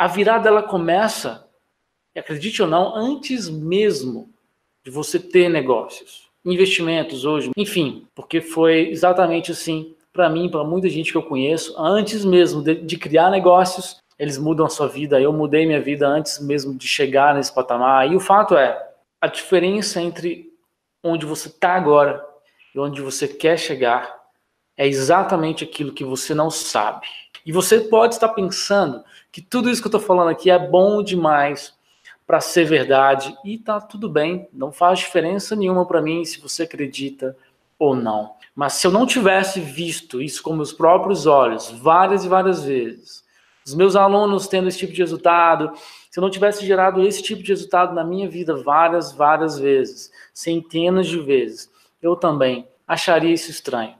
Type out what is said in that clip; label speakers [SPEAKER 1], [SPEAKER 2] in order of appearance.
[SPEAKER 1] a virada ela começa, acredite ou não, antes mesmo de você ter negócios, investimentos hoje, enfim, porque foi exatamente assim para mim, para muita gente que eu conheço, antes mesmo de, de, criar negócios, eles mudam a sua vida. Eu mudei minha vida antes mesmo de chegar nesse patamar. E o fato é, a diferença entre onde você está agora e onde você quer chegar é exatamente aquilo que você não sabe. E você pode estar pensando que tudo isso que eu estou falando aqui é bom demais para ser verdade e tá tudo bem, não faz diferença nenhuma para mim se você acredita ou não. Mas se eu não tivesse visto isso com meus próprios olhos várias e várias vezes, os meus alunos tendo esse tipo de resultado, se eu não tivesse gerado esse tipo de resultado na minha vida várias, várias vezes, centenas de vezes, eu também acharia isso estranho.